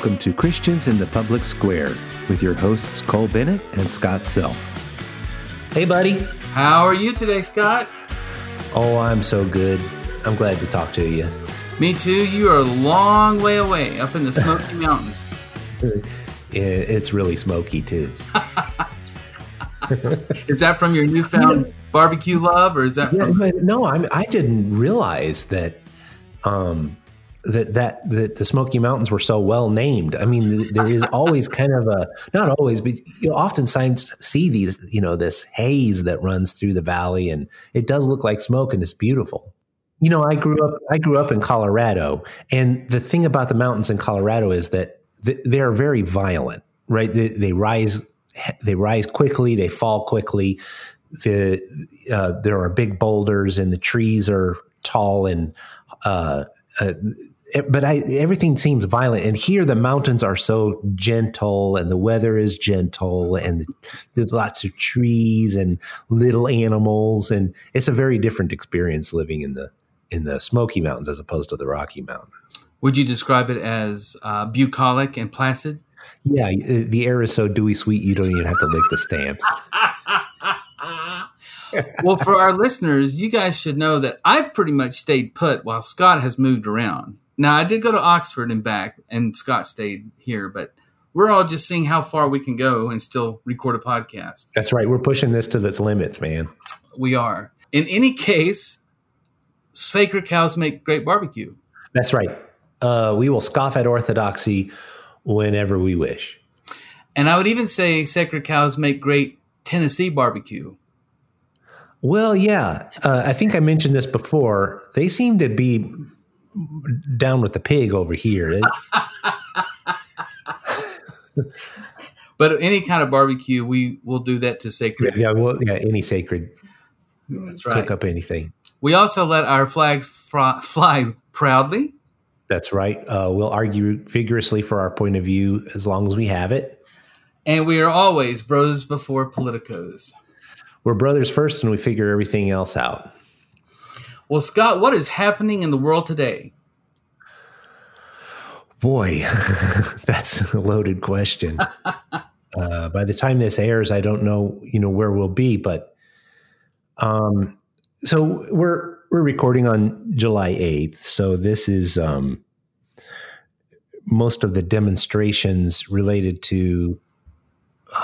welcome to Christians in the Public Square with your hosts Cole Bennett and Scott Self. Hey, buddy. How are you today, Scott? Oh, I'm so good. I'm glad to talk to you. Me too. You are a long way away up in the Smoky Mountains. It's really smoky, too. is that from your newfound barbecue love, or is that from? Yeah, no, I'm, I didn't realize that um, that that that the Smoky Mountains were so well named. I mean, there is always kind of a not always, but you often see these, you know, this haze that runs through the valley, and it does look like smoke, and it's beautiful. You know, I grew up I grew up in Colorado, and the thing about the mountains in Colorado is that they are very violent, right? They, they rise they rise quickly, they fall quickly. The uh, there are big boulders, and the trees are tall and uh, uh, but I, everything seems violent. And here the mountains are so gentle and the weather is gentle and there's lots of trees and little animals. And it's a very different experience living in the, in the Smoky Mountains as opposed to the Rocky Mountains. Would you describe it as uh, bucolic and placid? Yeah, the air is so dewy sweet you don't even have to lick the stamps. well, for our listeners, you guys should know that I've pretty much stayed put while Scott has moved around. Now, I did go to Oxford and back, and Scott stayed here, but we're all just seeing how far we can go and still record a podcast. That's right. We're pushing this to its limits, man. We are. In any case, sacred cows make great barbecue. That's right. Uh, we will scoff at orthodoxy whenever we wish. And I would even say sacred cows make great Tennessee barbecue. Well, yeah. Uh, I think I mentioned this before. They seem to be down with the pig over here. but any kind of barbecue, we will do that to sacred. Yeah, well, yeah, any sacred. That's right. Cook up anything. We also let our flags fly proudly. That's right. Uh, we'll argue vigorously for our point of view as long as we have it. And we are always bros before politicos we're brothers first and we figure everything else out. Well, Scott, what is happening in the world today? Boy, that's a loaded question. uh, by the time this airs, I don't know, you know, where we'll be, but um, so we're we're recording on July eighth, so this is um, most of the demonstrations related to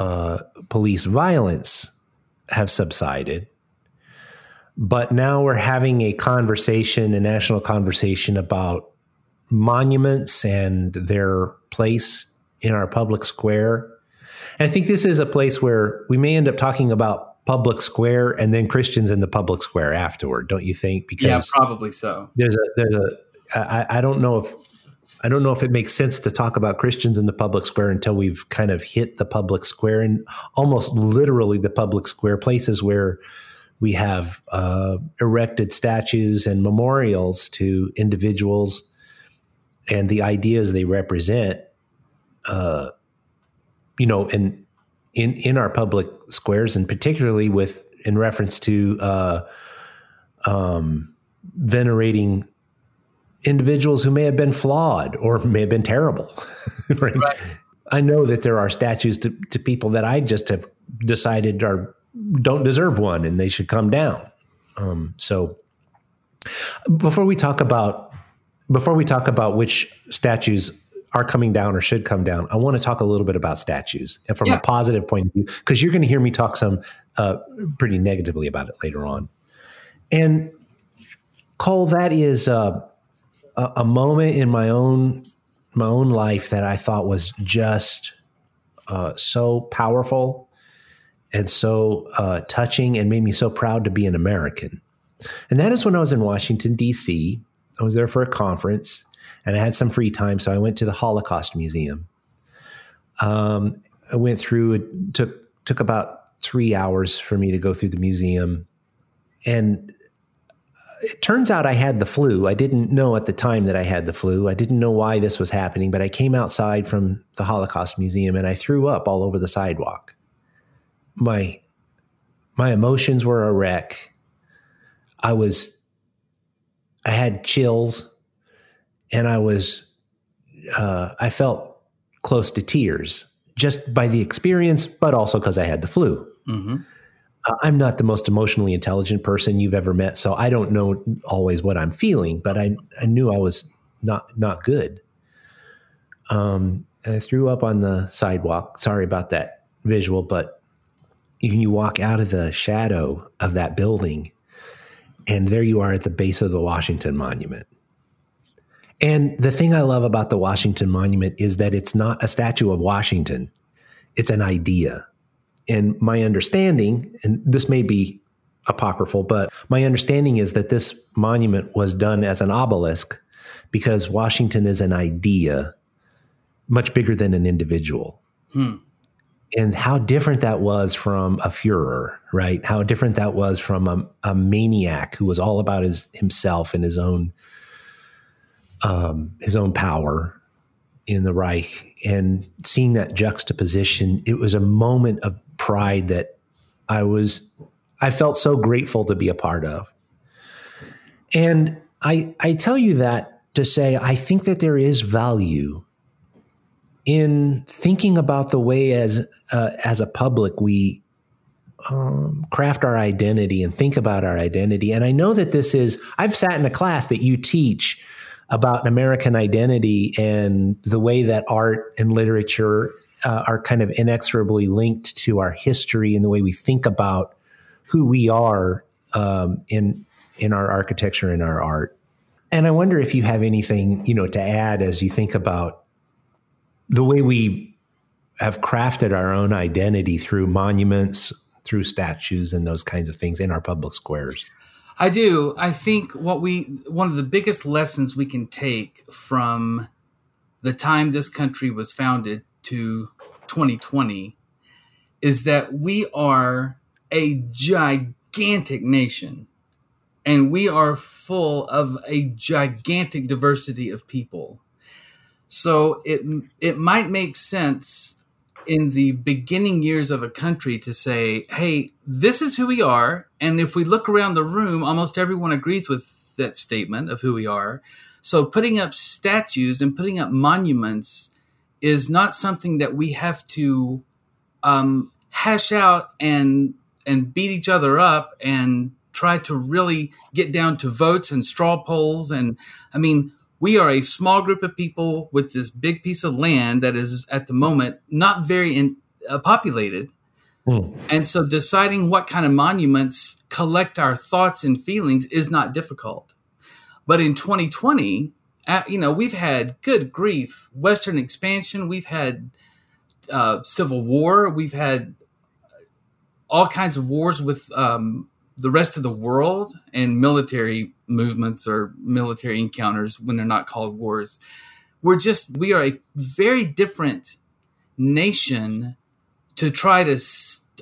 uh, police violence have subsided. But now we're having a conversation, a national conversation about monuments and their place in our public square. And I think this is a place where we may end up talking about public square and then Christians in the public square afterward, don't you think? Because yeah, probably so. There's a there's a I, I don't know if I don't know if it makes sense to talk about Christians in the public square until we've kind of hit the public square and almost literally the public square places where we have uh, erected statues and memorials to individuals and the ideas they represent. Uh, you know, and in in our public squares, and particularly with in reference to uh, um, venerating individuals who may have been flawed or may have been terrible. right? right? I know that there are statues to, to people that I just have decided are don't deserve one and they should come down. Um, so before we talk about before we talk about which statues are coming down or should come down, I want to talk a little bit about statues and from yeah. a positive point of view because you're going to hear me talk some uh, pretty negatively about it later on. And Cole, that is uh, a, a moment in my own my own life that I thought was just uh, so powerful and so uh, touching and made me so proud to be an American. And that is when I was in Washington, D.C. I was there for a conference and I had some free time. So I went to the Holocaust Museum. Um, I went through, it took, took about three hours for me to go through the museum. And it turns out I had the flu. I didn't know at the time that I had the flu. I didn't know why this was happening, but I came outside from the Holocaust Museum and I threw up all over the sidewalk. My my emotions were a wreck. I was I had chills and I was uh, I felt close to tears just by the experience, but also because I had the flu. Mm-hmm. Uh, I'm not the most emotionally intelligent person you've ever met, so I don't know always what I'm feeling, but I, I knew I was not not good. Um, I threw up on the sidewalk. Sorry about that visual, but you walk out of the shadow of that building, and there you are at the base of the Washington Monument. And the thing I love about the Washington Monument is that it's not a statue of Washington, it's an idea. And my understanding, and this may be apocryphal, but my understanding is that this monument was done as an obelisk because Washington is an idea much bigger than an individual. Hmm. And how different that was from a Fuhrer, right? How different that was from a, a maniac who was all about his himself and his own um, his own power in the Reich. And seeing that juxtaposition, it was a moment of pride that I was I felt so grateful to be a part of. And I I tell you that to say I think that there is value in thinking about the way as uh, as a public we um, craft our identity and think about our identity. And I know that this is I've sat in a class that you teach about an American identity and the way that art and literature uh, are kind of inexorably linked to our history and the way we think about who we are um, in in our architecture and our art. And I wonder if you have anything you know to add as you think about the way we have crafted our own identity through monuments, through statues, and those kinds of things in our public squares. I do. I think what we one of the biggest lessons we can take from the time this country was founded to 2020 is that we are a gigantic nation and we are full of a gigantic diversity of people. So it it might make sense in the beginning years of a country to say, "Hey, this is who we are," and if we look around the room, almost everyone agrees with that statement of who we are. So putting up statues and putting up monuments is not something that we have to um, hash out and and beat each other up and try to really get down to votes and straw polls and I mean we are a small group of people with this big piece of land that is at the moment not very in, uh, populated. Mm. And so deciding what kind of monuments collect our thoughts and feelings is not difficult. But in 2020, uh, you know, we've had good grief, Western expansion, we've had uh, civil war, we've had all kinds of wars with um, the rest of the world and military movements or military encounters when they're not called wars. We're just, we are a very different nation to try to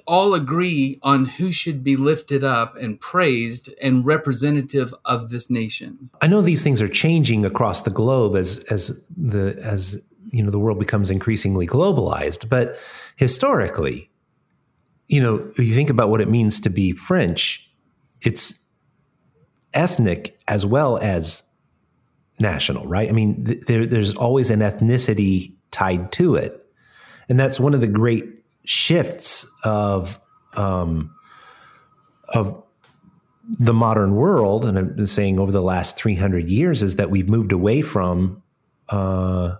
all agree on who should be lifted up and praised and representative of this nation. I know these things are changing across the globe as as the as you know the world becomes increasingly globalized, but historically, you know, if you think about what it means to be French, it's ethnic as well as national, right? I mean, th- there, there's always an ethnicity tied to it, and that's one of the great shifts of um, of the modern world. And I'm saying over the last 300 years is that we've moved away from. Uh,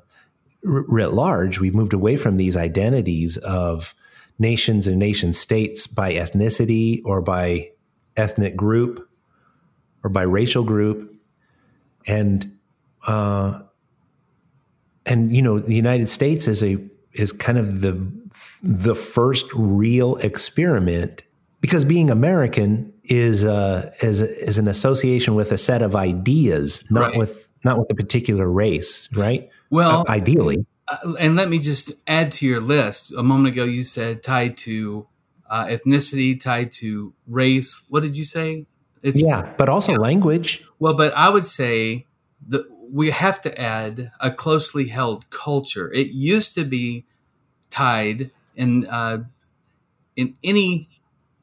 writ large, we've moved away from these identities of nations and nation states by ethnicity or by ethnic group or by racial group and uh, and you know the United States is a is kind of the the first real experiment because being American is uh, is is an association with a set of ideas, not right. with not with a particular race, right? Well, uh, ideally. Uh, and let me just add to your list. A moment ago, you said tied to uh, ethnicity, tied to race. What did you say? It's, yeah, but also yeah. language. Well, but I would say that we have to add a closely held culture. It used to be tied in uh, in any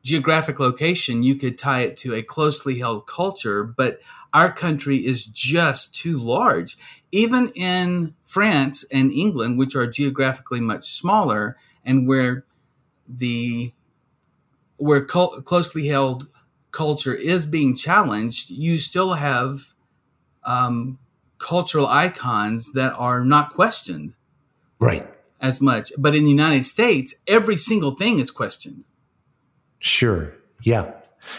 geographic location, you could tie it to a closely held culture, but our country is just too large. Even in France and England, which are geographically much smaller and where the where closely held culture is being challenged, you still have um, cultural icons that are not questioned, right? As much, but in the United States, every single thing is questioned. Sure. Yeah.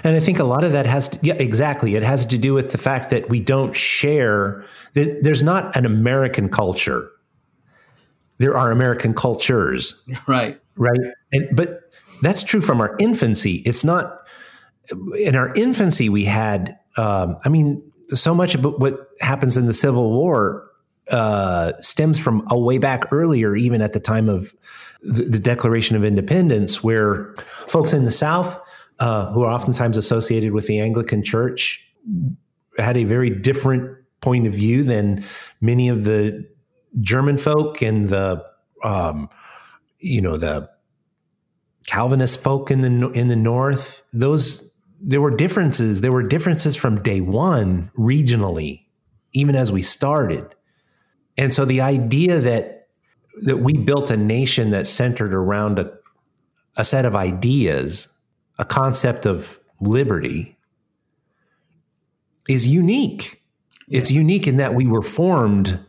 And I think a lot of that has to, yeah, exactly. It has to do with the fact that we don't share, there's not an American culture. There are American cultures. Right. Right. And, but that's true from our infancy. It's not, in our infancy, we had, um, I mean, so much of what happens in the Civil War uh, stems from a way back earlier, even at the time of the, the Declaration of Independence, where folks in the South uh, who are oftentimes associated with the Anglican Church, had a very different point of view than many of the German folk and the, um, you know, the Calvinist folk in the in the North. Those there were differences. There were differences from day one regionally, even as we started. And so the idea that that we built a nation that centered around a, a set of ideas a concept of liberty is unique. Yeah. It's unique in that we were formed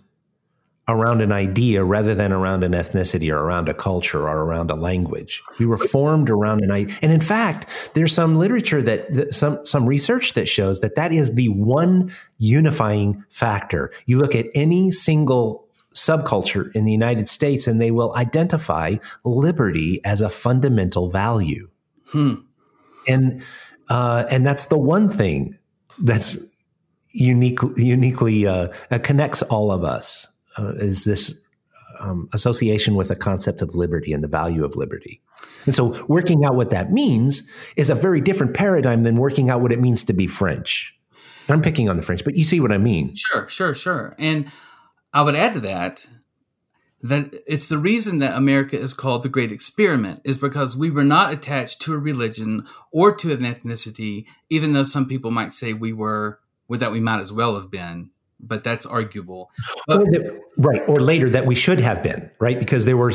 around an idea rather than around an ethnicity or around a culture or around a language. We were formed around an idea. And in fact, there's some literature that, that, some some research that shows that that is the one unifying factor. You look at any single subculture in the United States and they will identify liberty as a fundamental value. Hmm and uh, and that's the one thing that's unique, uniquely uh, connects all of us uh, is this um, association with the concept of liberty and the value of liberty. And so, working out what that means is a very different paradigm than working out what it means to be French. I'm picking on the French, but you see what I mean. Sure, sure, sure. And I would add to that that it's the reason that America is called the Great Experiment is because we were not attached to a religion or to an ethnicity, even though some people might say we were, or that we might as well have been. But that's arguable. But, or that, right. Or later that we should have been, right? Because there were,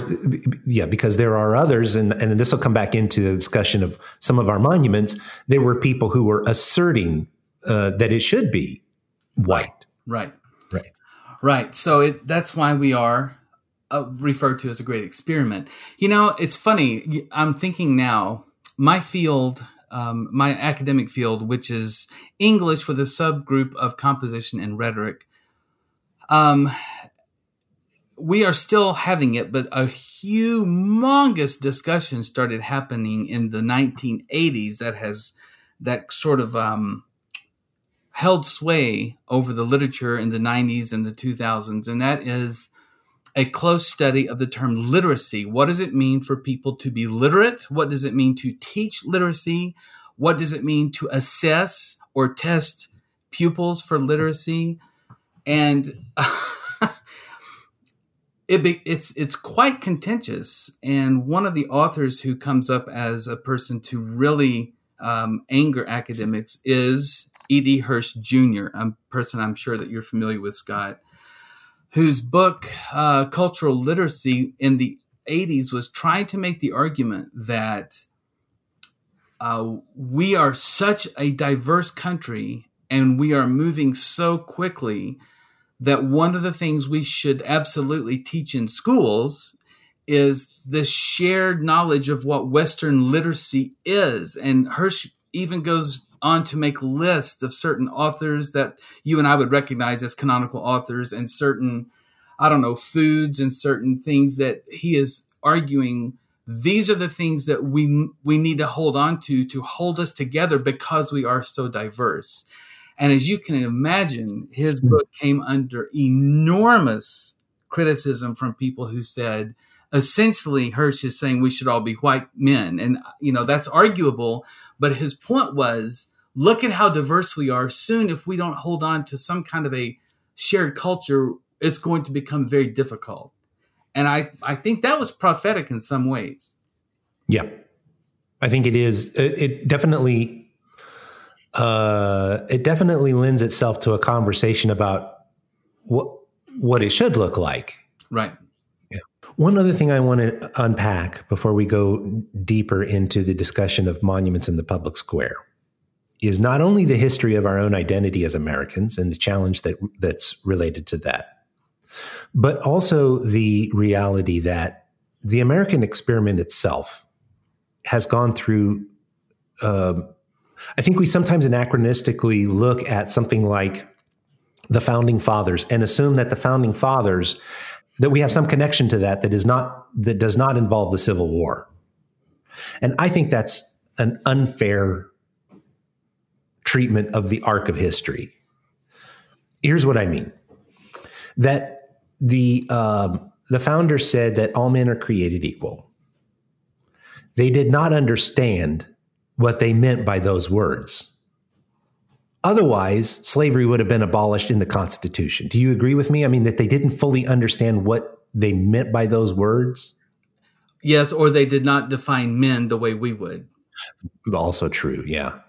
yeah, because there are others, and, and this will come back into the discussion of some of our monuments. There were people who were asserting uh, that it should be white. Right. Right. Right. So it, that's why we are uh, referred to as a great experiment. You know, it's funny. I'm thinking now, my field, um, my academic field, which is English with a subgroup of composition and rhetoric, um, we are still having it, but a humongous discussion started happening in the 1980s that has that sort of um, held sway over the literature in the 90s and the 2000s, and that is a close study of the term literacy. What does it mean for people to be literate? What does it mean to teach literacy? What does it mean to assess or test pupils for literacy? And it be, it's it's quite contentious. And one of the authors who comes up as a person to really um, anger academics is E.D. Hirsch Jr., a person I'm sure that you're familiar with, Scott whose book, uh, Cultural Literacy, in the 80s was trying to make the argument that uh, we are such a diverse country and we are moving so quickly that one of the things we should absolutely teach in schools is the shared knowledge of what Western literacy is. And Hirsch even goes on to make lists of certain authors that you and I would recognize as canonical authors and certain, I don't know, foods and certain things that he is arguing these are the things that we we need to hold on to to hold us together because we are so diverse. And as you can imagine, his hmm. book came under enormous criticism from people who said, essentially, Hirsch is saying we should all be white men. And, you know, that's arguable, but his point was look at how diverse we are. Soon, if we don't hold on to some kind of a shared culture, it's going to become very difficult. And I, I think that was prophetic in some ways. Yeah, I think it is. It, it definitely, uh, it definitely lends itself to a conversation about what what it should look like. Right. One other thing I want to unpack before we go deeper into the discussion of monuments in the public square is not only the history of our own identity as Americans and the challenge that that's related to that, but also the reality that the American experiment itself has gone through. Um, I think we sometimes anachronistically look at something like the founding fathers and assume that the founding fathers that we have some connection to that that is not that does not involve the Civil War. And I think that's an unfair treatment of the arc of history. Here's what I mean: that the um, the founders said that all men are created equal. They did not understand what they meant by those words. Otherwise, slavery would have been abolished in the Constitution. Do you agree with me? I mean, that they didn't fully understand what they meant by those words? Yes, or they did not define men the way we would. Also true, yeah.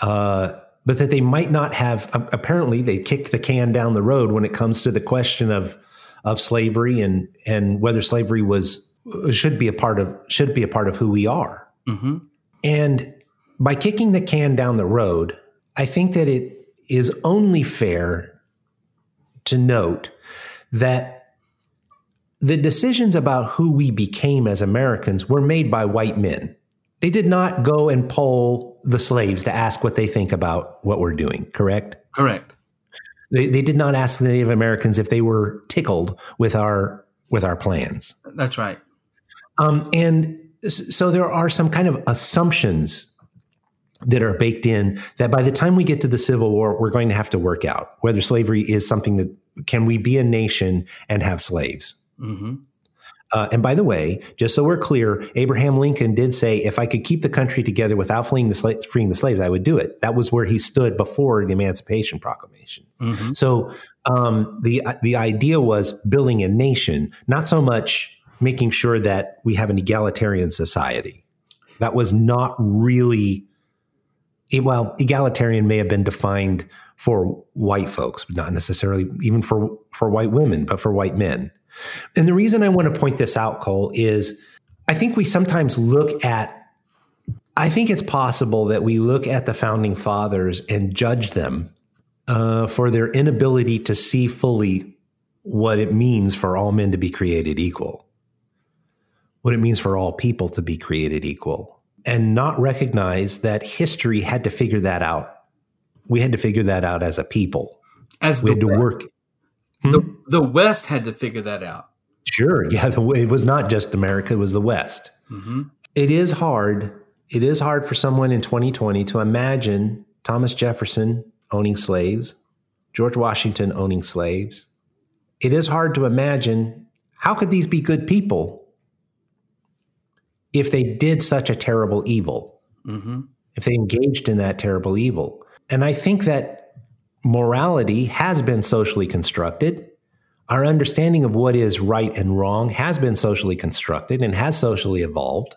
Uh, but that they might not have, apparently, they kicked the can down the road when it comes to the question of, of slavery and, and whether slavery was should be a part of should be a part of who we are. Mm-hmm. And by kicking the can down the road, I think that it is only fair to note that the decisions about who we became as Americans were made by white men. They did not go and poll the slaves to ask what they think about what we're doing, correct? Correct. They, they did not ask the Native Americans if they were tickled with our with our plans. That's right. Um, and so there are some kind of assumptions that are baked in that by the time we get to the Civil War, we're going to have to work out whether slavery is something that can we be a nation and have slaves. Mm-hmm. Uh, and by the way, just so we're clear, Abraham Lincoln did say, if I could keep the country together without fleeing the sla- freeing the slaves, I would do it. That was where he stood before the Emancipation Proclamation. Mm-hmm. So um, the the idea was building a nation, not so much making sure that we have an egalitarian society. That was not really well, egalitarian may have been defined for white folks, but not necessarily even for, for white women, but for white men. And the reason I want to point this out, Cole, is I think we sometimes look at, I think it's possible that we look at the founding fathers and judge them uh, for their inability to see fully what it means for all men to be created equal, what it means for all people to be created equal and not recognize that history had to figure that out. We had to figure that out as a people. As we had to West. work. Hmm? The, the West had to figure that out. Sure. Yeah. The, it was not just America, it was the West. Mm-hmm. It is hard. It is hard for someone in 2020 to imagine Thomas Jefferson owning slaves, George Washington owning slaves. It is hard to imagine how could these be good people if they did such a terrible evil, mm-hmm. if they engaged in that terrible evil. And I think that morality has been socially constructed. Our understanding of what is right and wrong has been socially constructed and has socially evolved.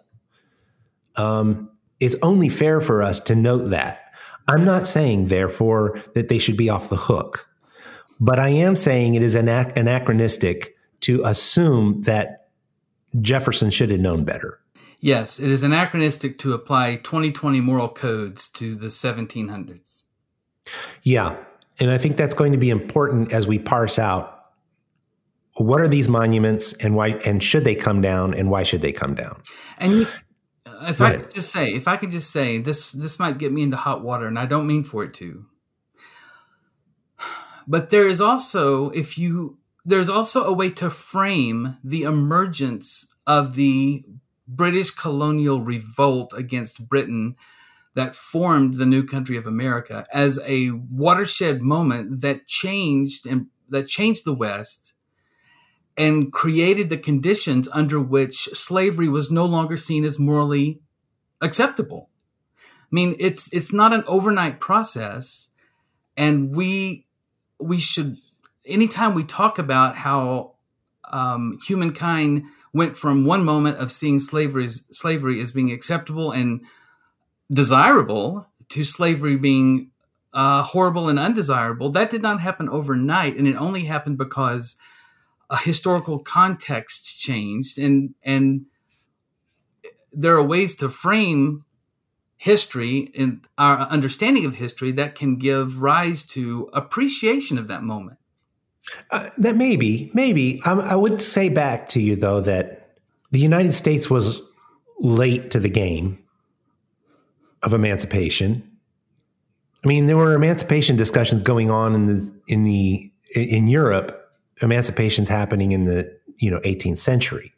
Um, it's only fair for us to note that. I'm not saying, therefore, that they should be off the hook, but I am saying it is anachronistic to assume that Jefferson should have known better. Yes, it is anachronistic to apply 2020 moral codes to the 1700s. Yeah. And I think that's going to be important as we parse out what are these monuments and why and should they come down and why should they come down? And you, if I could just say, if I could just say this this might get me into hot water and I don't mean for it to. But there is also if you there's also a way to frame the emergence of the British colonial revolt against Britain that formed the new country of America as a watershed moment that changed and that changed the West and created the conditions under which slavery was no longer seen as morally acceptable. I mean, it's it's not an overnight process, and we we should anytime we talk about how um, humankind went from one moment of seeing slavery as, slavery as being acceptable and desirable to slavery being uh, horrible and undesirable, that did not happen overnight, and it only happened because a historical context changed, and and there are ways to frame history and our understanding of history that can give rise to appreciation of that moment. Uh, that maybe, maybe. Um, I would say back to you though that the United States was late to the game of emancipation. I mean, there were emancipation discussions going on in the in the in Europe. Emancipation's happening in the you know 18th century.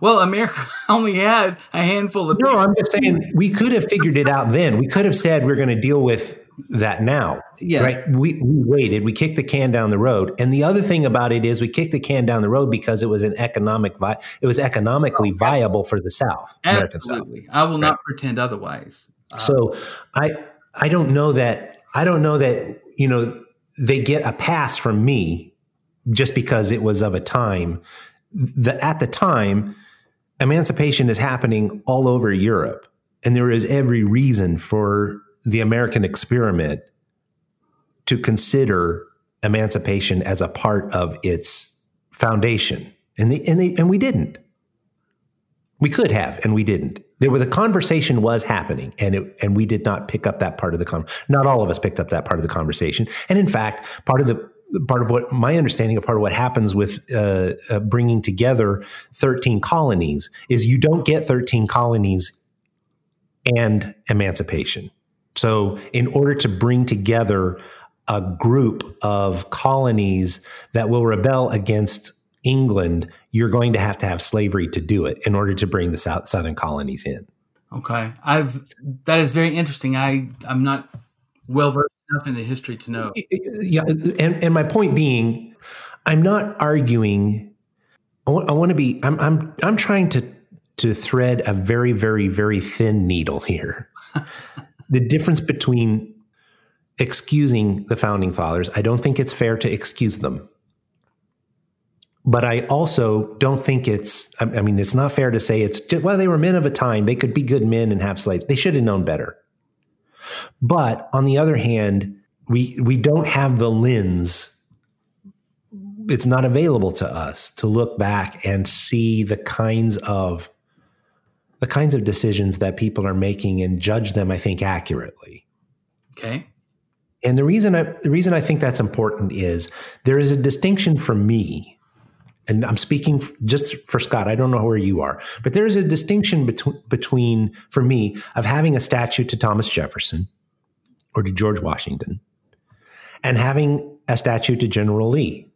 Well, America only had a handful of. No, I'm just saying we could have figured it out then. We could have said we're going to deal with that now. Yeah. Right. We, we waited. We kicked the can down the road. And the other thing about it is we kicked the can down the road because it was an economic vi- it was economically oh, viable for the South, American Absolutely. South. I will right. not pretend otherwise. Uh, so I I don't know that I don't know that you know they get a pass from me just because it was of a time that at the time emancipation is happening all over Europe and there is every reason for the American experiment to consider emancipation as a part of its foundation. And, the, and, the, and we didn't. We could have, and we didn't. There was a conversation was happening, and it, and we did not pick up that part of the con. Not all of us picked up that part of the conversation, and in fact, part of the part of what my understanding of part of what happens with uh, uh, bringing together 13 colonies is you don't get 13 colonies and emancipation. So, in order to bring together a group of colonies that will rebel against England, you're going to have to have slavery to do it in order to bring the South, southern colonies in. Okay, I've that is very interesting. I I'm not well versed enough in the history to know. Yeah, and and my point being, I'm not arguing. I want, I want to be. I'm I'm I'm trying to to thread a very very very thin needle here. the difference between excusing the founding fathers, I don't think it's fair to excuse them. But I also don't think it's, I mean, it's not fair to say it's just, well, they were men of a time. They could be good men and have slaves. They should have known better. But on the other hand, we, we don't have the lens. It's not available to us to look back and see the kinds of the kinds of decisions that people are making and judge them, I think, accurately. Okay. And the reason I the reason I think that's important is there is a distinction for me, and I'm speaking just for Scott. I don't know where you are, but there is a distinction between between for me of having a statue to Thomas Jefferson or to George Washington, and having a statue to General Lee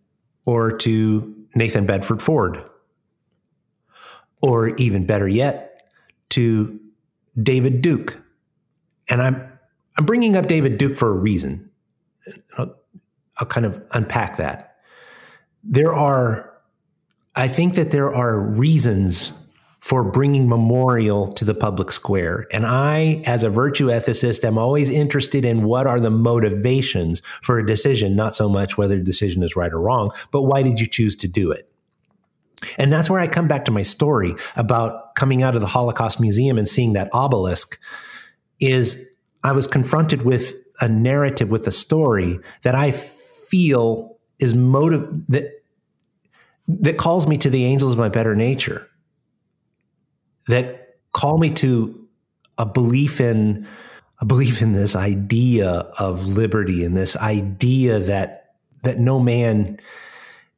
or to Nathan Bedford Forrest, or even better yet, to David Duke. And I'm I'm bringing up David Duke for a reason. I'll, I'll kind of unpack that. There are, I think that there are reasons for bringing memorial to the public square. And I, as a virtue ethicist, am always interested in what are the motivations for a decision, not so much whether the decision is right or wrong, but why did you choose to do it? And that's where I come back to my story about coming out of the Holocaust Museum and seeing that obelisk is I was confronted with a narrative with a story that I feel is motive that that calls me to the angels of my better nature that call me to a belief in a belief in this idea of liberty and this idea that that no man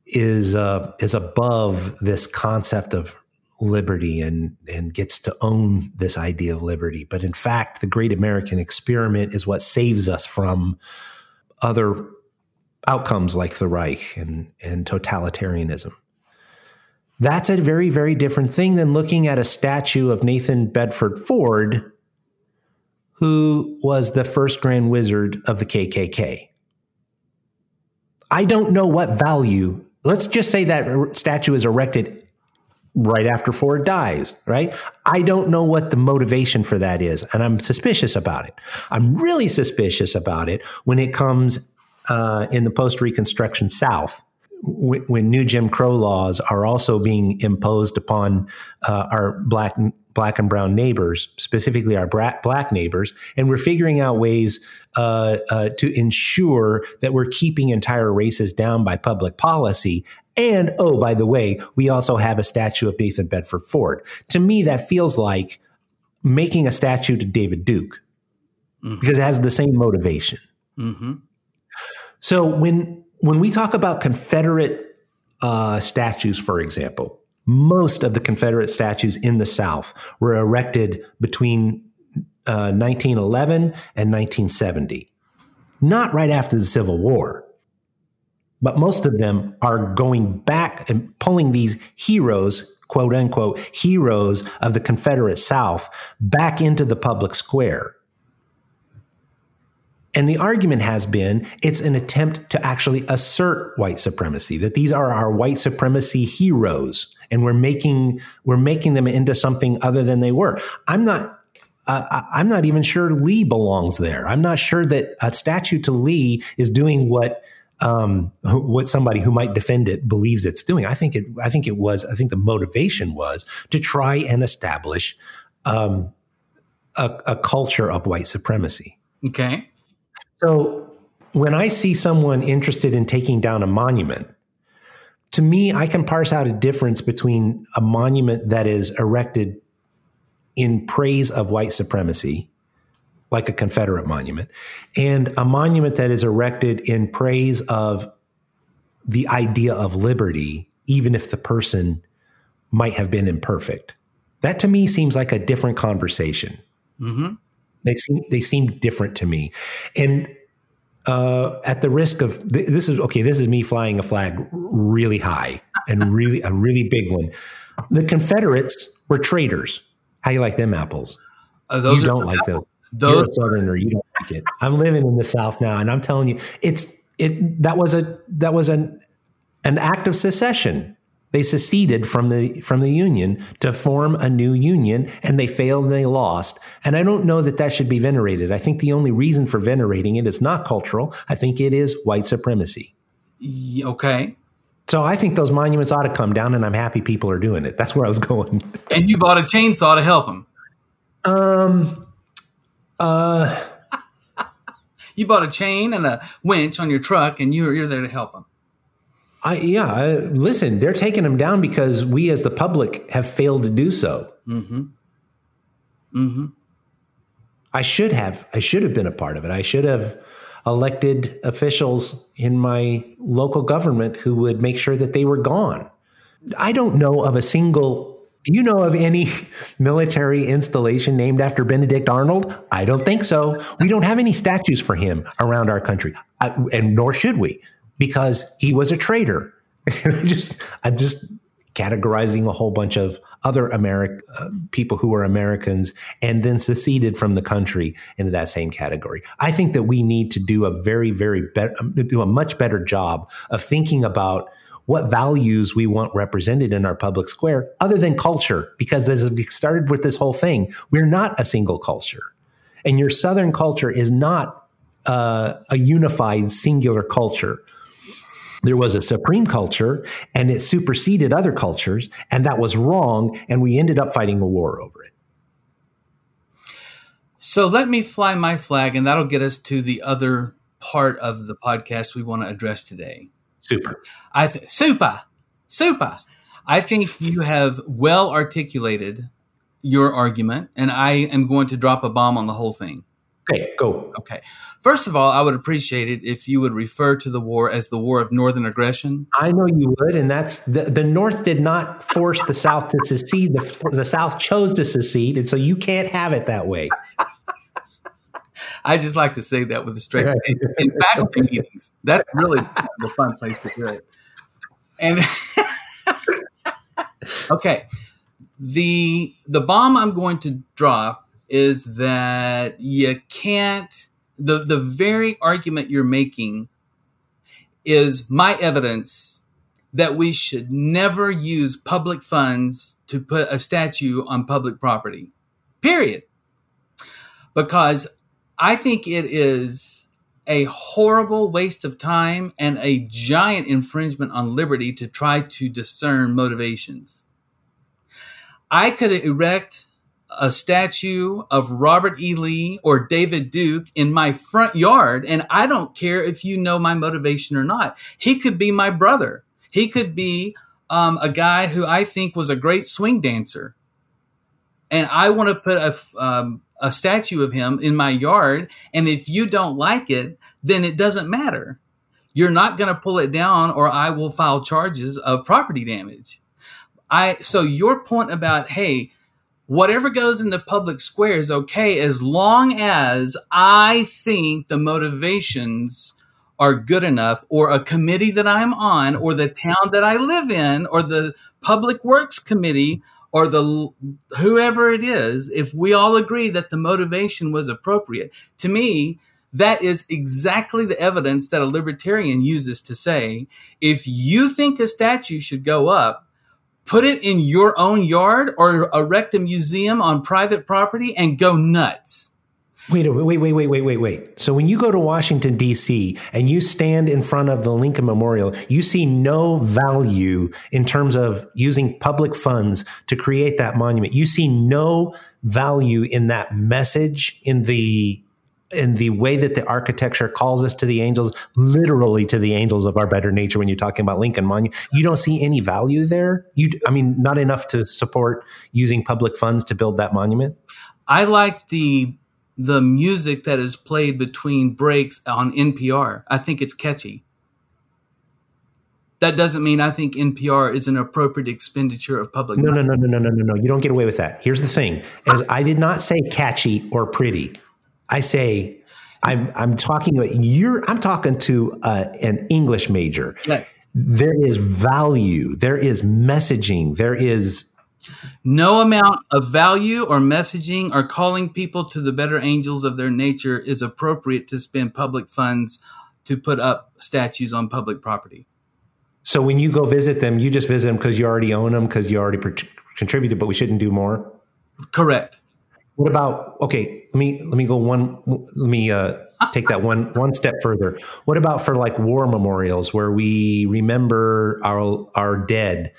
is uh, is above this concept of liberty and and gets to own this idea of liberty. But in fact, the great American experiment is what saves us from other outcomes like the Reich and, and totalitarianism. That's a very, very different thing than looking at a statue of Nathan Bedford Forrest, who was the first Grand Wizard of the KKK. I don't know what value let's just say that statue is erected right after Forrest dies, right? I don't know what the motivation for that is, and I'm suspicious about it. I'm really suspicious about it when it comes uh, in the post Reconstruction South, when, when new Jim Crow laws are also being imposed upon uh, our black black and brown neighbors, specifically our black neighbors, and we're figuring out ways uh, uh, to ensure that we're keeping entire races down by public policy. And oh, by the way, we also have a statue of Nathan Bedford Forrest. To me, that feels like making a statue to David Duke mm-hmm. because it has the same motivation. Mm-hmm. So when when we talk about Confederate uh, statues, for example, most of the Confederate statues in the South were erected between uh, 1911 and 1970, not right after the Civil War. But most of them are going back and pulling these heroes, quote unquote, heroes of the Confederate South back into the public square. And the argument has been it's an attempt to actually assert white supremacy, that these are our white supremacy heroes, and we're making we're making them into something other than they were. I'm not uh, I'm not even sure Lee belongs there. I'm not sure that a statue to Lee is doing what um, what somebody who might defend it believes it's doing. I think it. I think it was. I think the motivation was to try and establish um, a, a culture of white supremacy. Okay. So when I see someone interested in taking down a monument, to me, I can parse out a difference between a monument that is erected in praise of white supremacy, like a Confederate monument, and a monument that is erected in praise of the idea of liberty, even if the person might have been imperfect. That to me seems like a different conversation. Mm-hmm. They seem they seem different to me, and uh, at the risk of this is okay. This is me flying a flag really high and really a really big one. The Confederates were traitors. How you like them apples? Uh, those you don't like apples. those. You're a Southerner. You don't like it. I'm living in the South now, and I'm telling you, it's it. That was a that was an an act of secession. They seceded from the from the union to form a new union, and they failed and they lost. And I don't know that that should be venerated. I think the only reason for venerating it is not cultural. I think it is white supremacy. Okay. So I think those monuments ought to come down, and I'm happy people are doing it. That's where I was going. and you bought a chainsaw to help them. Um. Uh. you bought a chain and a winch on your truck, and you're you're there to help them. I, yeah, I, listen, they're taking them down because we as the public have failed to do so. Mm-hmm. Mm-hmm. I should have. I should have been a part of it. I should have elected officials in my local government who would make sure that they were gone. I don't know of a single. Do you know of any military installation named after Benedict Arnold? I don't think so. We don't have any statues for him around our country, I, and nor should we because he was a traitor. just I'm just categorizing a whole bunch of other American uh, people who were Americans and then seceded from the country into that same category. I think that we need to do a very, very better, um, do a much better job of thinking about what values we want represented in our public square, other than culture. Because as we started with this whole thing, we're not a single culture, and your Southern culture is not uh, a unified, singular culture there was a supreme culture and it superseded other cultures and that was wrong and we ended up fighting a war over it. So let me fly my flag and that'll get us to the other part of the podcast we want to address today. Super. I th- super super. I think you have well articulated your argument and i am going to drop a bomb on the whole thing Okay, go. Okay. First of all, I would appreciate it if you would refer to the war as the War of Northern Aggression. I know you would, and that's the, the North did not force the South to secede. The, the South chose to secede, and so you can't have it that way. I just like to say that with a straight face in faculty meetings. That's really the fun place to do it. And okay, the the bomb I'm going to drop is that you can't the the very argument you're making is my evidence that we should never use public funds to put a statue on public property. Period. Because I think it is a horrible waste of time and a giant infringement on liberty to try to discern motivations. I could erect a statue of Robert E. Lee or David Duke in my front yard, and I don't care if you know my motivation or not. He could be my brother. He could be um, a guy who I think was a great swing dancer. And I want to put a, um, a statue of him in my yard. And if you don't like it, then it doesn't matter. You're not going to pull it down or I will file charges of property damage. I, so your point about, hey, whatever goes in the public square is okay as long as I think the motivations are good enough or a committee that I'm on or the town that I live in or the public works committee or the whoever it is if we all agree that the motivation was appropriate. To me that is exactly the evidence that a libertarian uses to say if you think a statue should go up put it in your own yard or erect a museum on private property and go nuts Wait, wait, wait, wait, wait, wait, wait. So when you go to Washington, D.C., and you stand in front of the Lincoln Memorial, you see no value in terms of using public funds to create that monument. You see no value in that message, in the in the way that the architecture calls us to the angels, literally to the angels of our better nature when you're talking about Lincoln Monument. You don't see any value there. You I mean, not enough to support using public funds to build that monument. I like the the music that is played between breaks on NPR. I think it's catchy. That doesn't mean I think NPR is an appropriate expenditure of public. No, no, no, no, no, no, no, no. You don't get away with that. Here's the thing: as I did not say catchy or pretty. I say I'm I'm talking about you're. I'm talking to uh, an English major. Yeah. There is value. There is messaging. There is no amount of value or messaging or calling people to the better angels of their nature is appropriate to spend public funds to put up statues on public property. So when you go visit them, you just visit them because you already own them because you already per- contributed, but we shouldn't do more. Correct. What about okay? Let me let me go one. Let me uh, take that one one step further. What about for like war memorials where we remember our our dead?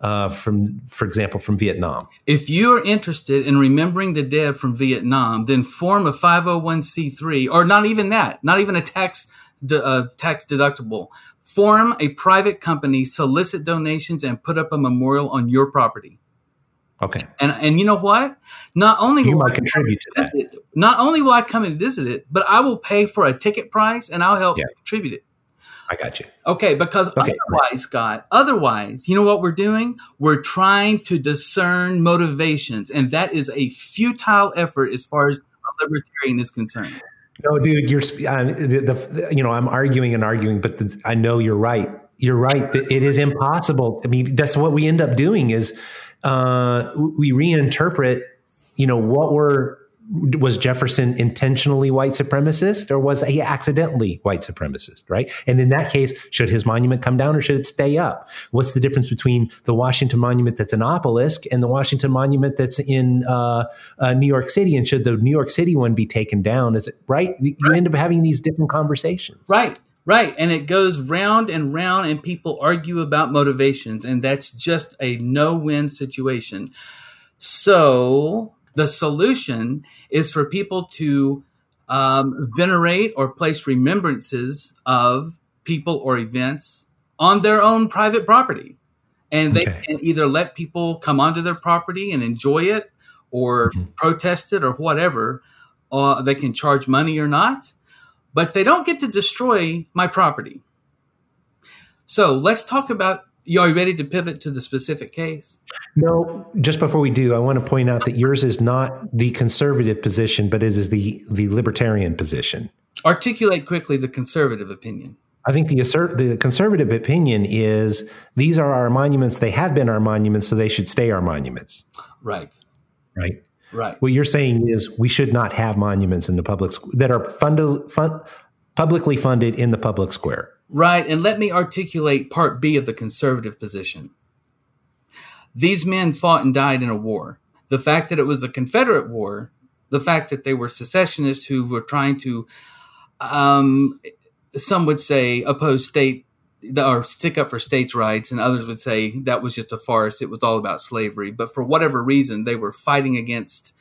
uh, from, for example, from Vietnam. If you are interested in remembering the dead from Vietnam, then form a 501c3, or not even that, not even a tax de- uh, tax deductible. Form a private company, solicit donations, and put up a memorial on your property. Okay. And and you know what? Not only you will might I contribute to that. It, not only will I come and visit it, but I will pay for a ticket price and I'll help Yeah. contribute it. I got you. Okay, because Okay. otherwise, Scott, otherwise, you know what we're doing? We're trying to discern motivations, and that is a futile effort as far as a libertarian is concerned. No, dude, you're uh, the, the you know I'm arguing and arguing, but the, I know you're right. You're right. It is impossible. I mean, that's what we end up doing is uh, we reinterpret. You know what were was Jefferson intentionally white supremacist or was he accidentally white supremacist, right? And in that case, should his monument come down or should it stay up? What's the difference between the Washington monument that's an obelisk and the Washington monument that's in uh, uh, New York City? And should the New York City one be taken down? Is it right? You end up having these different conversations. Right, right. And it goes round and round, and people argue about motivations, and that's just a no win situation. So the solution is for people to um, venerate or place remembrances of people or events on their own private property. And they Okay. can either let people come onto their property and enjoy it or protest it or whatever. Uh, they can charge money or not, but they don't get to destroy my property. So let's talk about. You are you ready to pivot to the specific case? No, just before we do, I want to point out that yours is not the conservative position, but it is the the libertarian position. Articulate quickly the conservative opinion. I think the assert, the conservative opinion is these are our monuments. They have been our monuments, so they should stay our monuments. Right. Right. Right. What you're saying is we should not have monuments in the public squ- that are fund, publicly funded in the public square. Right. And let me articulate part B of the conservative position. These men fought and died in a war. The fact that it was a Confederate war, the fact that they were secessionists who were trying to um, some would say oppose state or stick up for states' rights, and others would say that was just a farce. It was all about slavery. But for whatever reason, they were fighting against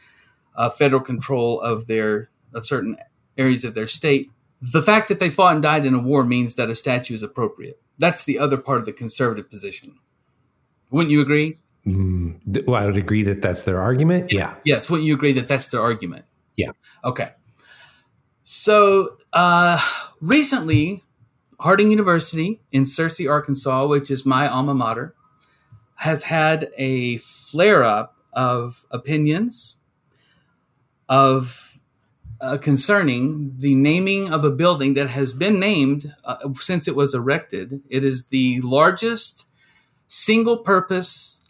uh, federal control of their of certain areas of their state. The fact that they fought and died in a war means that a statue is appropriate. That's the other part of the conservative position. Wouldn't you agree? Mm, well, I would agree that that's their argument. Yeah. Yes. Wouldn't you agree that that's their argument? Yeah. Okay. So uh, recently, Harding University in Searcy, Arkansas, which is my alma mater, has had a flare up of opinions of uh, concerning the naming of a building that has been named uh, since it was erected. It is the largest single purpose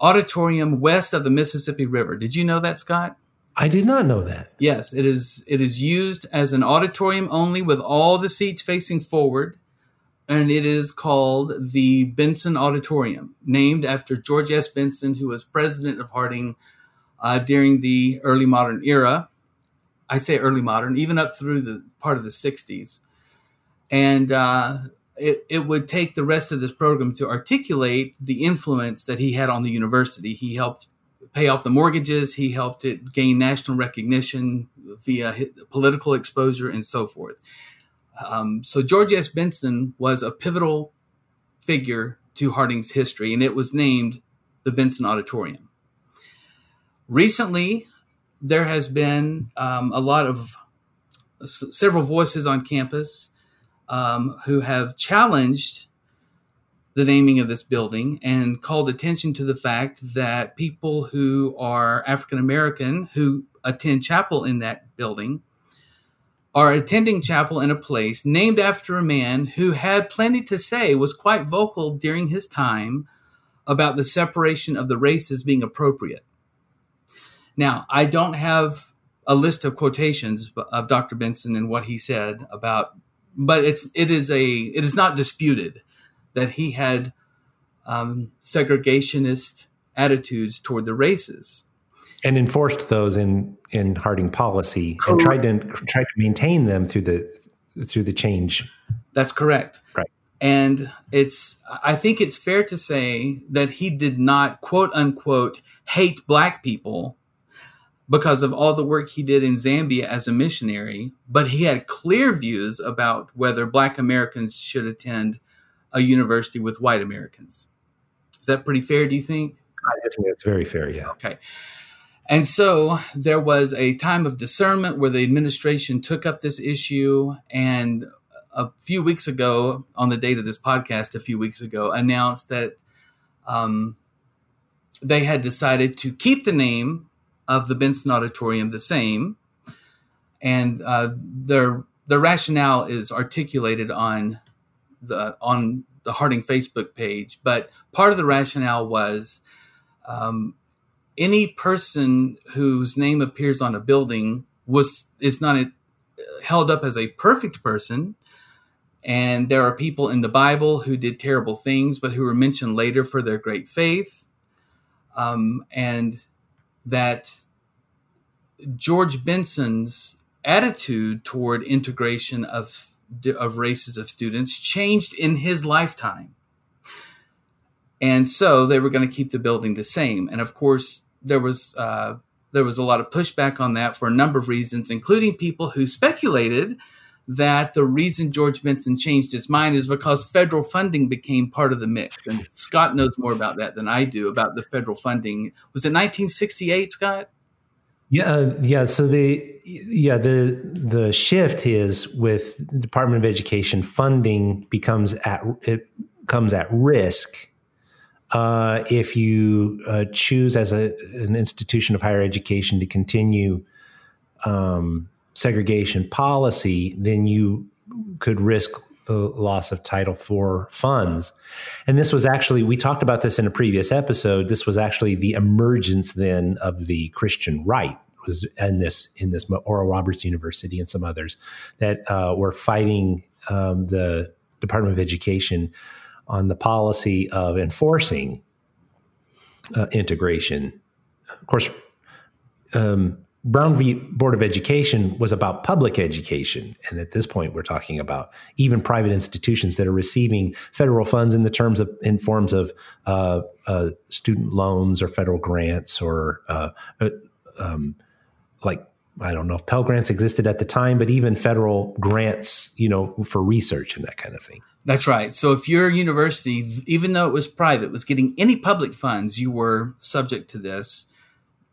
auditorium west of the Mississippi River. Did you know that, Scott? I did not know that. Yes, it is. It is used as an auditorium only, with all the seats facing forward, and it is called the Benson Auditorium, named after George S. Benson, who was president of Harding uh, during the early modern era. I say early modern, even up through the part of the '60s, and uh, it, it would take the rest of this program to articulate the influence that he had on the university. He helped pay off the mortgages. He helped it gain national recognition via political exposure and so forth. Um, so George S. Benson was a pivotal figure to Harding's history, and it was named the Benson Auditorium. Recently, there has been um, a lot of s- several voices on campus um, who have challenged the naming of this building and called attention to the fact that people who are African American who attend chapel in that building are attending chapel in a place named after a man who had plenty to say, was quite vocal during his time about the separation of the races being appropriate. Now, I don't have a list of quotations of Dr. Benson and what he said about, but it's it is a it is not disputed that he had um, segregationist attitudes toward the races and enforced those in in Harding policy and tried to tried to maintain them through the through the change. That's correct. Right. And it's I think it's fair to say that he did not quote unquote hate black people because of all the work he did in Zambia as a missionary, but he had clear views about whether black Americans should attend a university with white Americans. Is that pretty fair, do you think? I think that's very fair, yeah. Okay. And so there was a time of discernment where the administration took up this issue and a few weeks ago, on the date of this podcast, a few weeks ago, announced that um, they had decided to keep the name of the Benson Auditorium the same. And uh, their, their rationale is articulated on the on the Harding Facebook page. But part of the rationale was um, any person whose name appears on a building was is not a, held up as a perfect person. And there are people in the Bible who did terrible things, but who were mentioned later for their great faith. Um, and that George Benson's attitude toward integration of of races of students changed in his lifetime. And so they were going to keep the building the same. And of course, there was uh, there was a lot of pushback on that for a number of reasons, including people who speculated that the reason George Benson changed his mind is because federal funding became part of the mix. And Scott knows more about that than I do about the federal funding. Was it 1968, Scott? Yeah, uh, yeah. So the yeah the the shift is with Department of Education funding becomes at it comes at risk uh, if you uh, choose as a, an institution of higher education to continue um, segregation policy, then you could risk the loss of Title IV funds. And this was actually, we talked about this in a previous episode. This was actually the emergence then of the Christian right was in this in this Oral Roberts University and some others that uh, were fighting um, the Department of Education on the policy of enforcing uh, integration. Of course, um, Brown v. Board of Education was about public education. And at this point, we're talking about even private institutions that are receiving federal funds in the terms of in forms of uh, uh, student loans or federal grants or uh, uh um, like I don't know if Pell Grants existed at the time, but even federal grants, you know, for research and that kind of thing. That's right. So if your university, even though it was private, was getting any public funds, you were subject to this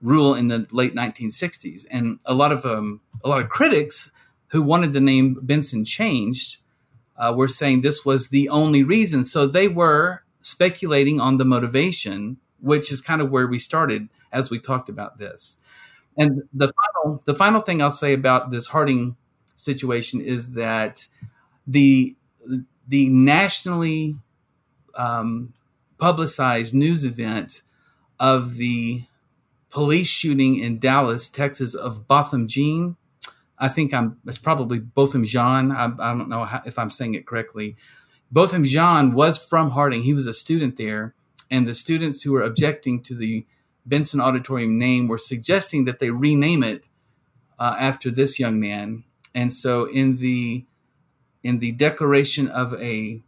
rule in the late 1960s. And a lot of um, a lot of critics who wanted the name Benson changed uh, were saying this was the only reason. So they were speculating on the motivation, which is kind of where we started as we talked about this. And the final the final thing I'll say about this Harding situation is that the the nationally um, publicized news event of the police shooting in Dallas, Texas, of Botham Jean. I think I'm. It's probably Botham Jean. I, I don't know how, if I'm saying it correctly. Botham Jean was from Harding. He was a student there, and the students who were objecting to the Benson Auditorium name were suggesting that they rename it uh, after this young man. And so, in the in the declaration of a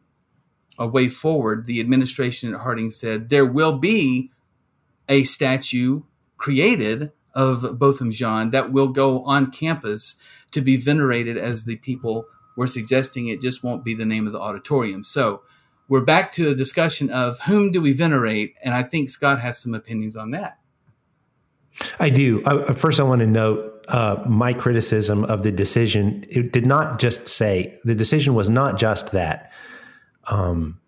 a way forward, the administration at Harding said there will be a statue created of Botham Jean that will go on campus to be venerated as the people were suggesting it just won't be the name of the auditorium. So we're back to a discussion of whom do we venerate, and I think Scott has some opinions on that. I do. Uh, first, I want to note uh, my criticism of the decision. It did not just say the decision was not just that um,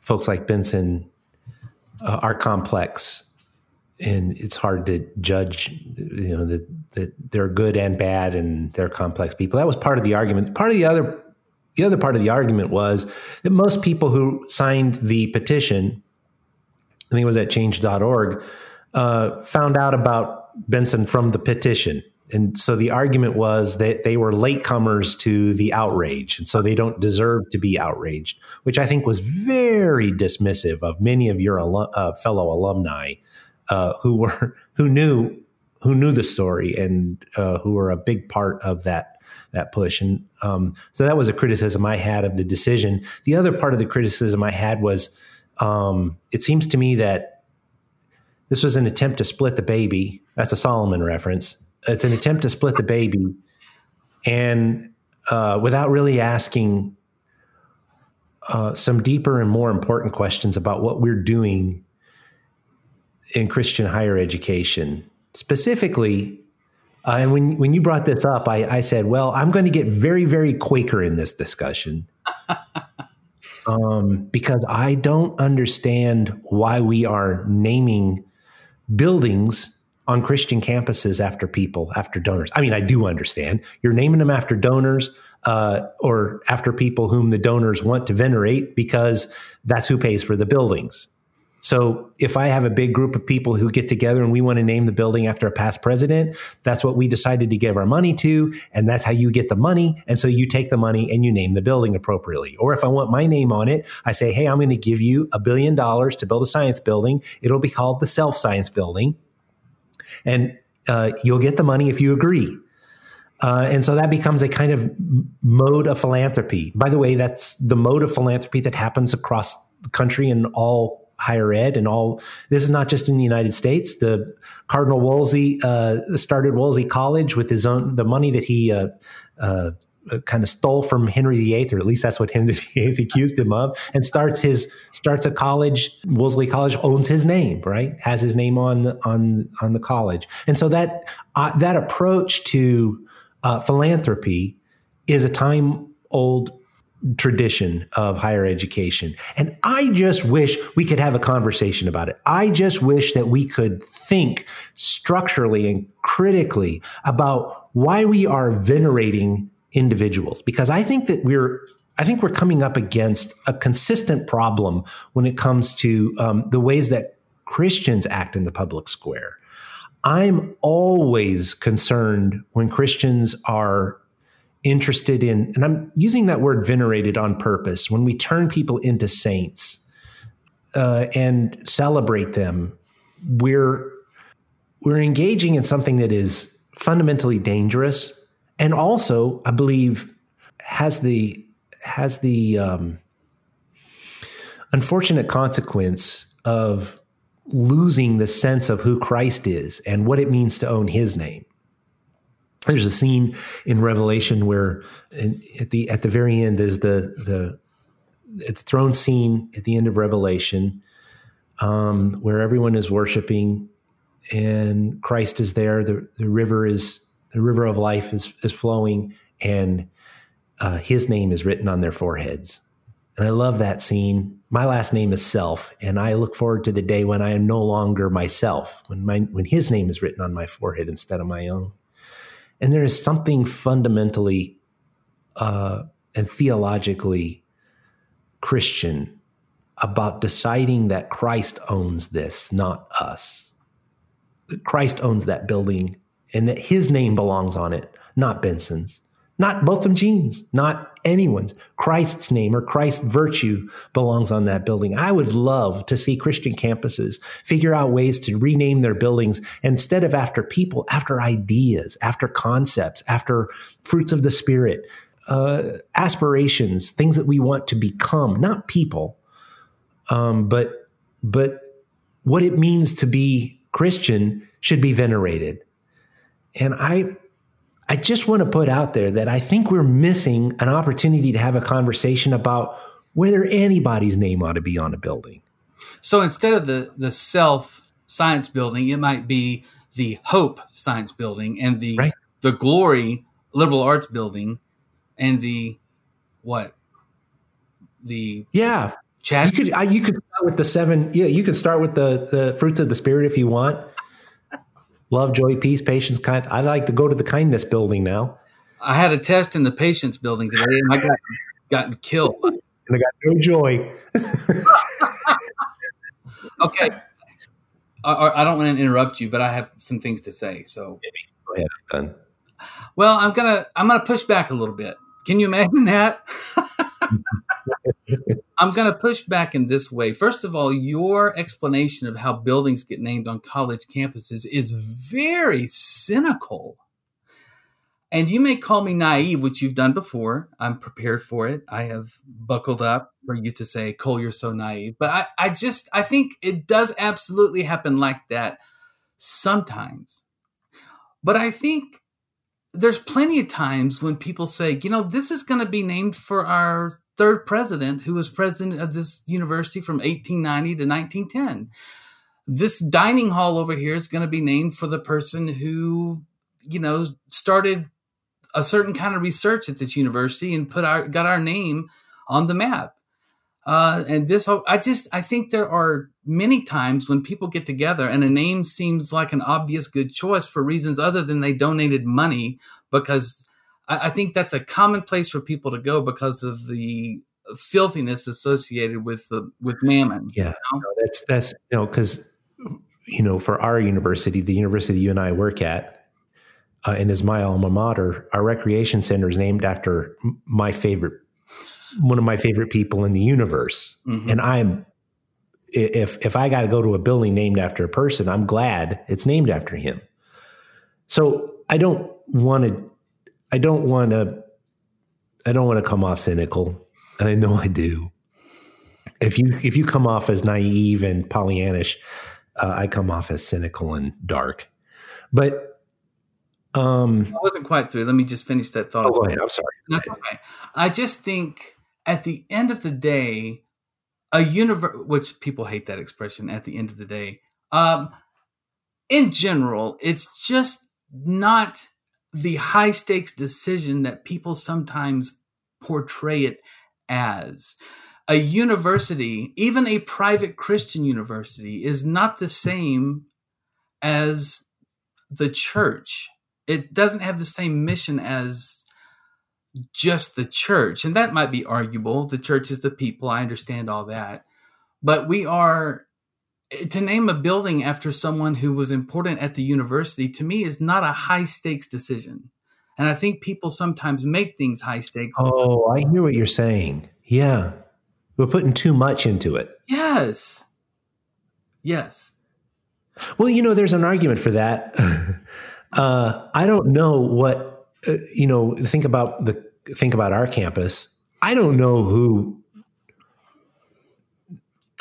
folks like Benson uh, are complex and it's hard to judge you know that that they're good and bad and they're complex people that was part of the argument part of the other the other part of the argument was that most people who signed the petition i think it was at change.org uh, found out about benson from the petition. And so the argument was that they were latecomers to the outrage. And so they don't deserve to be outraged which i think was very dismissive of many of your uh, fellow alumni uh, who were who knew who knew the story and uh, who were a big part of that that push. And um, so that was a criticism I had of the decision. The other part of the criticism I had was um, it seems to me that this was an attempt to split the baby. That's a Solomon reference. It's an attempt to split the baby, and uh, without really asking uh, some deeper and more important questions about what we're doing in Christian higher education. Specifically, uh, and when, when you brought this up, I, I, said, well, I'm going to get very, very Quaker in this discussion um, because I don't understand why we are naming buildings on Christian campuses after people, after donors. I mean, I do understand. You're naming them after donors uh, or after people whom the donors want to venerate because that's who pays for the buildings. So if I have a big group of people who get together and we want to name the building after a past president, that's what we decided to give our money to. And that's how you get the money. And so you take the money and you name the building appropriately. Or if I want my name on it, I say, Hey, I'm going to give you a billion dollars to build a science building. It'll be called the self science building. And uh, you'll get the money if you agree. Uh, and so that becomes a kind of mode of philanthropy. By the way, that's the mode of philanthropy that happens across the country in all higher ed and all this is not just in the united states. The cardinal wolsey uh, started wolsey college with his own the money that he uh, uh, kind of stole from henry viii or at least that's what henry viii accused him of and starts his starts a college. Wolsey college owns his name right? Has his name on on on the college. And so that uh, that approach to uh, philanthropy is a time old tradition of higher education. And I just wish we could have a conversation about it. I just wish that we could think structurally and critically about why we are venerating individuals because I think that we're I think we're coming up against a consistent problem when it comes to um, the ways that Christians act in the public square. I'm always concerned when Christians are interested in, and I'm using that word venerated on purpose, when we turn people into saints uh, and celebrate them, we're we're engaging in something that is fundamentally dangerous, and also, I believe, has the has the um, unfortunate consequence of losing the sense of who Christ is and what it means to own His name. There's a scene in Revelation where, at the at the very end, is the the at the throne scene at the end of Revelation, um, where everyone is worshiping, and Christ is there. the The river is the river of life is is flowing, and uh, His name is written on their foreheads. And I love that scene. My last name is Self, and I look forward to the day when I am no longer myself, when my when His name is written on my forehead instead of my own. And there is something fundamentally uh, and theologically Christian about deciding that Christ owns this, not us. Christ owns that building and that his name belongs on it, not Benson's, not Botham Jean's, not anyone's. Christ's name or Christ's virtue belongs on that building. I would love to see Christian campuses figure out ways to rename their buildings instead of after people, after ideas, after concepts, after fruits of the Spirit, uh, aspirations, things that we want to become, not people, um, but but what it means to be Christian should be venerated. And I I just want to put out there that I think we're missing an opportunity to have a conversation about whether anybody's name ought to be on a building. So instead of the the self science building, it might be the Hope Science Building and the right. the Glory Liberal Arts Building and the what the yeah Chas- you could I, you could start with the seven yeah you could start with the the fruits of the spirit if you want love joy peace patience kind I like to go to the kindness building now. I had a test in the patience building today and I got gotten killed. And I got no joy. Okay. I, I, don't want to interrupt you but I have some things to say so. Go ahead well I'm gonna I'm gonna push back a little bit. Can you imagine that? I'm going to push back in this way. First of all, your explanation of how buildings get named on college campuses is very cynical. And you may call me naive, which you've done before. I'm prepared for it. I have buckled up for you to say, Cole, you're so naive. But I, I just, I think it does absolutely happen like that sometimes. But I think there's plenty of times when people say, you know, this is going to be named for our third president who was president of this university from 1890 to 1910. This dining hall over here is going to be named for the person who, you know, started a certain kind of research at this university and put our got our name on the map. Uh, and this, I just, I think there are many times when people get together and a name seems like an obvious good choice for reasons other than they donated money because I, I think that's a common place for people to go because of the filthiness associated with the with mammon. Yeah, you know? no, that's that's you know because you know for our university, the university you and I work at, uh, and is my alma mater, our recreation center is named after my favorite one of my favorite people in the universe. Mm-hmm. And I'm if if I got to go to a building named after a person, I'm glad it's named after him. So I don't want to I don't want to I don't want to come off cynical, and I know I do. If you if you come off as naive and Pollyannish, uh, I come off as cynical and dark. But um, I wasn't quite through. Let me just finish that thought. Oh, go ahead. I'm sorry. That's okay. I just think at the end of the day, a universe, which people hate that expression, at the end of the day, um, in general, it's just not the high stakes decision that people sometimes portray it as. A university, even a private Christian university, is not the same as the church. It doesn't have the same mission as just the church. And that might be arguable. The church is the people. I understand all that. But we are, to name a building after someone who was important at the university, to me, is not a high stakes decision. And I think people sometimes make things high stakes. Oh, I hear what you're saying. Yeah. We're putting too much into it. Yes. Yes. Well, you know, there's an argument for that. uh, I don't know what uh, you know. Think about the think about our campus. I don't know who.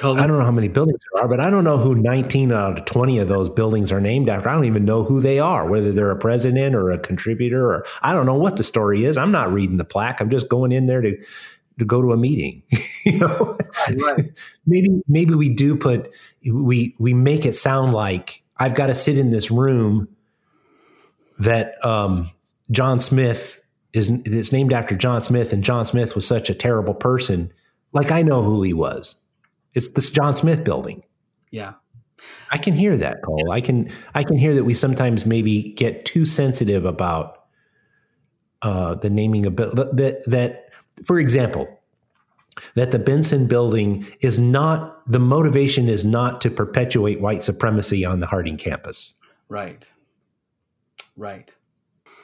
I don't know how many buildings there are, but I don't know who 19 out of 20 of those buildings are named after. I don't even know who they are, whether they're a president or a contributor, or I don't know what the story is. I'm not reading the plaque. I'm just going in there to to go to a meeting. you know, Right. maybe maybe we do put we we make it sound like I've got to sit in this room that um, John Smith is it's named after John Smith, and John Smith was such a terrible person. Like I know who he was. It's this John Smith building. Yeah. I can hear that, Cole. I can I can hear that we sometimes maybe get too sensitive about uh, the naming of that that for example that the Benson building is not the motivation is not to perpetuate white supremacy on the Harding campus Right. Right.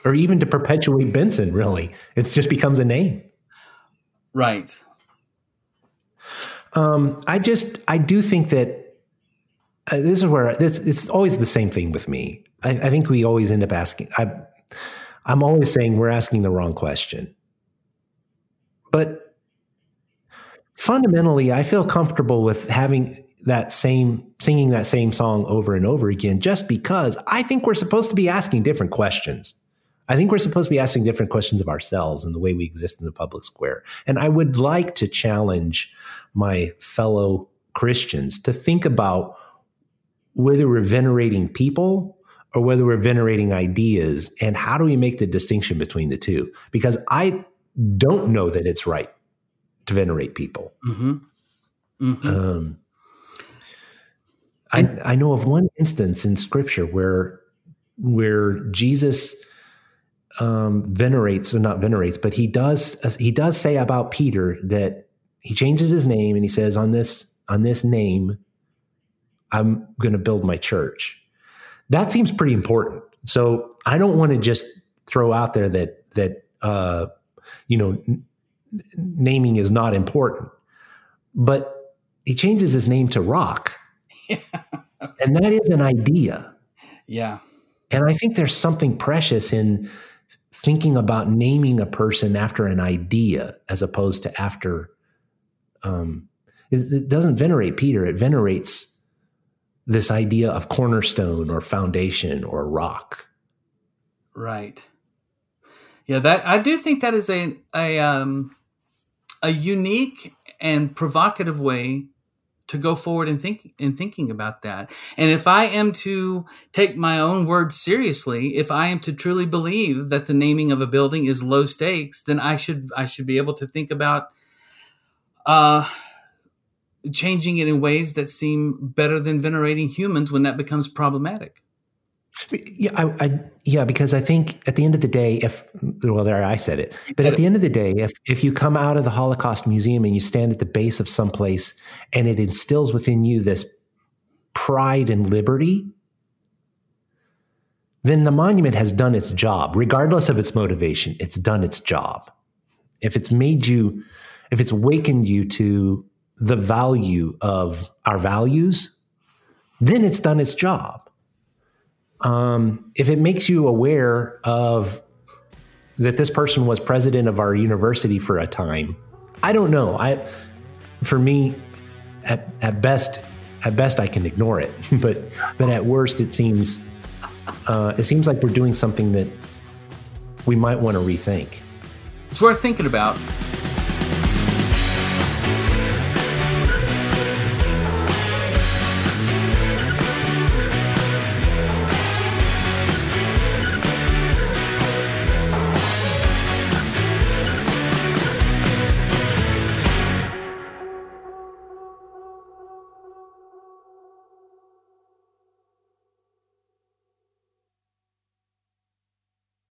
Or even to perpetuate Benson really it just becomes a name Right. Um, I just I do think that uh, this is where it's it's always the same thing with me. I, I think we always end up asking. I, I'm always saying we're asking the wrong question, but fundamentally, I feel comfortable with having that same singing that same song over and over again, just because I think we're supposed to be asking different questions. I think we're supposed to be asking different questions of ourselves and the way we exist in the public square. And I would like to challenge my fellow Christians to think about whether we're venerating people or whether we're venerating ideas and how do we make the distinction between the two? Because I don't know that it's right to venerate people. Mm-hmm. Mm-hmm. Um, I, I know of one instance in scripture where where Jesus um, venerates or not venerates, but he does he does say about Peter that he changes his name and he says on this on this name I'm going to build my church. That seems pretty important. So I don't want to just throw out there that that uh, you know n- naming is not important, but he changes his name to Rock, and that is an idea. yeah. And I think there's something precious in thinking about naming a person after an idea as opposed to after. Um, it, it doesn't venerate Peter; it venerates this idea of cornerstone or foundation or rock. Right. Yeah, that I do think that is a a um a unique and provocative way to go forward and think in thinking about that. And if I am to take my own words seriously, if I am to truly believe that the naming of a building is low stakes, then I should I should be able to think about uh changing it in ways that seem better than venerating humans when that becomes problematic. Yeah, I, I, yeah, because I think at the end of the day, if well, there I said it, but at the end of the day, if if you come out of the Holocaust Museum and you stand at the base of some place and it instills within you this pride and liberty, then the monument has done its job, regardless of its motivation. It's done its job. If it's made you, if it's awakened you to the value of our values, then it's done its job um, if it makes you aware of that this person was president of our university for a time, I don't know. I, for me, at, at best, at best I can ignore it, but but at worst it seems uh, it seems like we're doing something that we might want to rethink. It's worth thinking about.